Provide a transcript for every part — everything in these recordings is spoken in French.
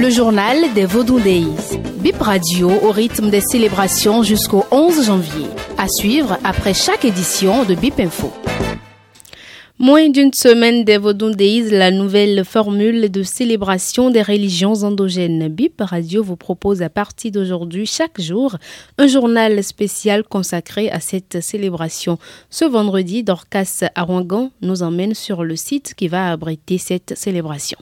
Le journal des Vaudou Days. Bip Radio au rythme des célébrations jusqu'au 11 janvier. À suivre après chaque édition de Bip Info. Moins d'une semaine des Vaudou Days, la nouvelle formule de célébration des religions endogènes. BIP Radio vous propose à partir d'aujourd'hui, chaque jour, un journal spécial consacré à cette célébration. Ce vendredi, Dorcas Arouangan nous emmène sur le site qui va abriter cette célébration.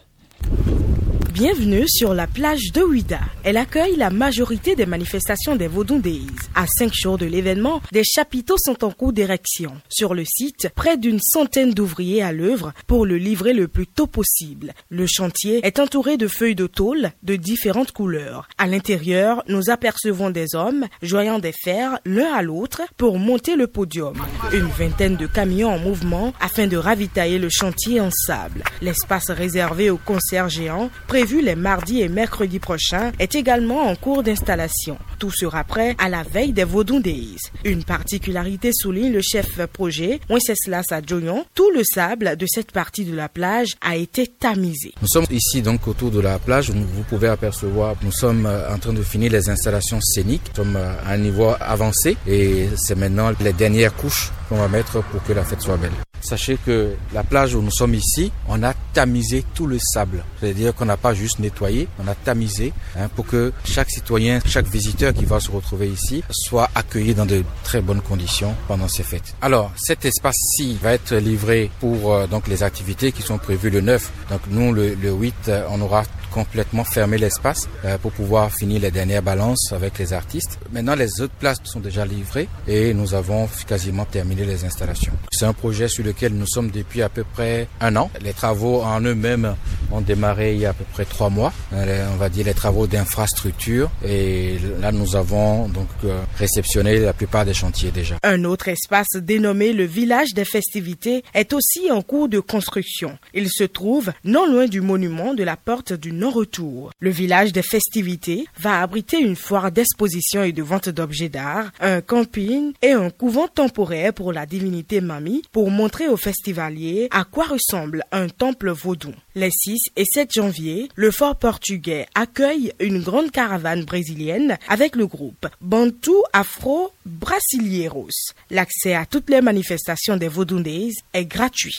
Bienvenue sur la plage de Ouida. Elle accueille la majorité des manifestations des Vaudou Days. À cinq jours de l'événement, des chapiteaux sont en cours d'érection. Sur le site, près d'une centaine d'ouvriers à l'œuvre pour le livrer le plus tôt possible. Le chantier est entouré de feuilles de tôle de différentes couleurs. À l'intérieur, nous apercevons des hommes joignant des fers l'un à l'autre pour monter le podium. Une vingtaine de camions en mouvement afin de ravitailler le chantier en sable. L'espace réservé aux concerts géants prévu les mardis et mercredis prochains est également en cours d'installation. Tout sera prêt à la veille des Vaudou Days. Une particularité souligne le chef projet, Wenceslas Adjoyon. Tout le sable de cette partie de la plage a été tamisé. Nous sommes ici donc autour de la plage. Vous pouvez apercevoir, nous sommes euh, en train de finir les installations scéniques. Nous sommes euh, à un niveau avancé et c'est maintenant les dernières couches qu'on va mettre pour que la fête soit belle. Sachez que la plage où nous sommes ici, on a tamisé tout le sable. C'est-à-dire qu'on n'a pas juste nettoyé, on a tamisé hein, pour que chaque citoyen, chaque visiteur qui va se retrouver ici soit accueilli dans de très bonnes conditions pendant ces fêtes. Alors, cet espace-ci va être livré pour euh, donc les activités qui sont prévues le 9. Donc nous, le, le 8, euh, on aura complètement fermé l'espace euh, pour pouvoir finir les dernières balances avec les artistes. Maintenant, les autres places sont déjà livrées et nous avons quasiment terminé les installations. C'est un projet sur lequel nous sommes depuis à peu près un an. Les travaux en eux-mêmes ont démarré il y a à peu près trois mois. Euh, on va dire les travaux d'infrastructure et là nous avons donc euh, réceptionné la plupart des chantiers déjà. Un autre espace dénommé le village des festivités est aussi en cours de construction. Il se trouve non loin du monument de la porte du non-retour. Le village des festivités va abriter une foire d'exposition et de vente d'objets d'art, un camping et un couvent temporaire pour la divinité Mami pour montrer aux festivaliers à quoi ressemble un temple vaudou. Les 6 et 7 janvier, le fort portugais accueille une grande caravane brésilienne avec le groupe Bantu Afro Brasileiros. L'accès à toutes les manifestations des Vaudou Days est gratuit.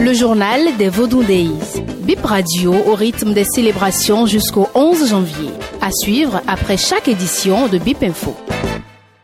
Le journal des Vaudou. Bip Radio au rythme des célébrations jusqu'au 11 janvier. À suivre après chaque édition de Bip Info.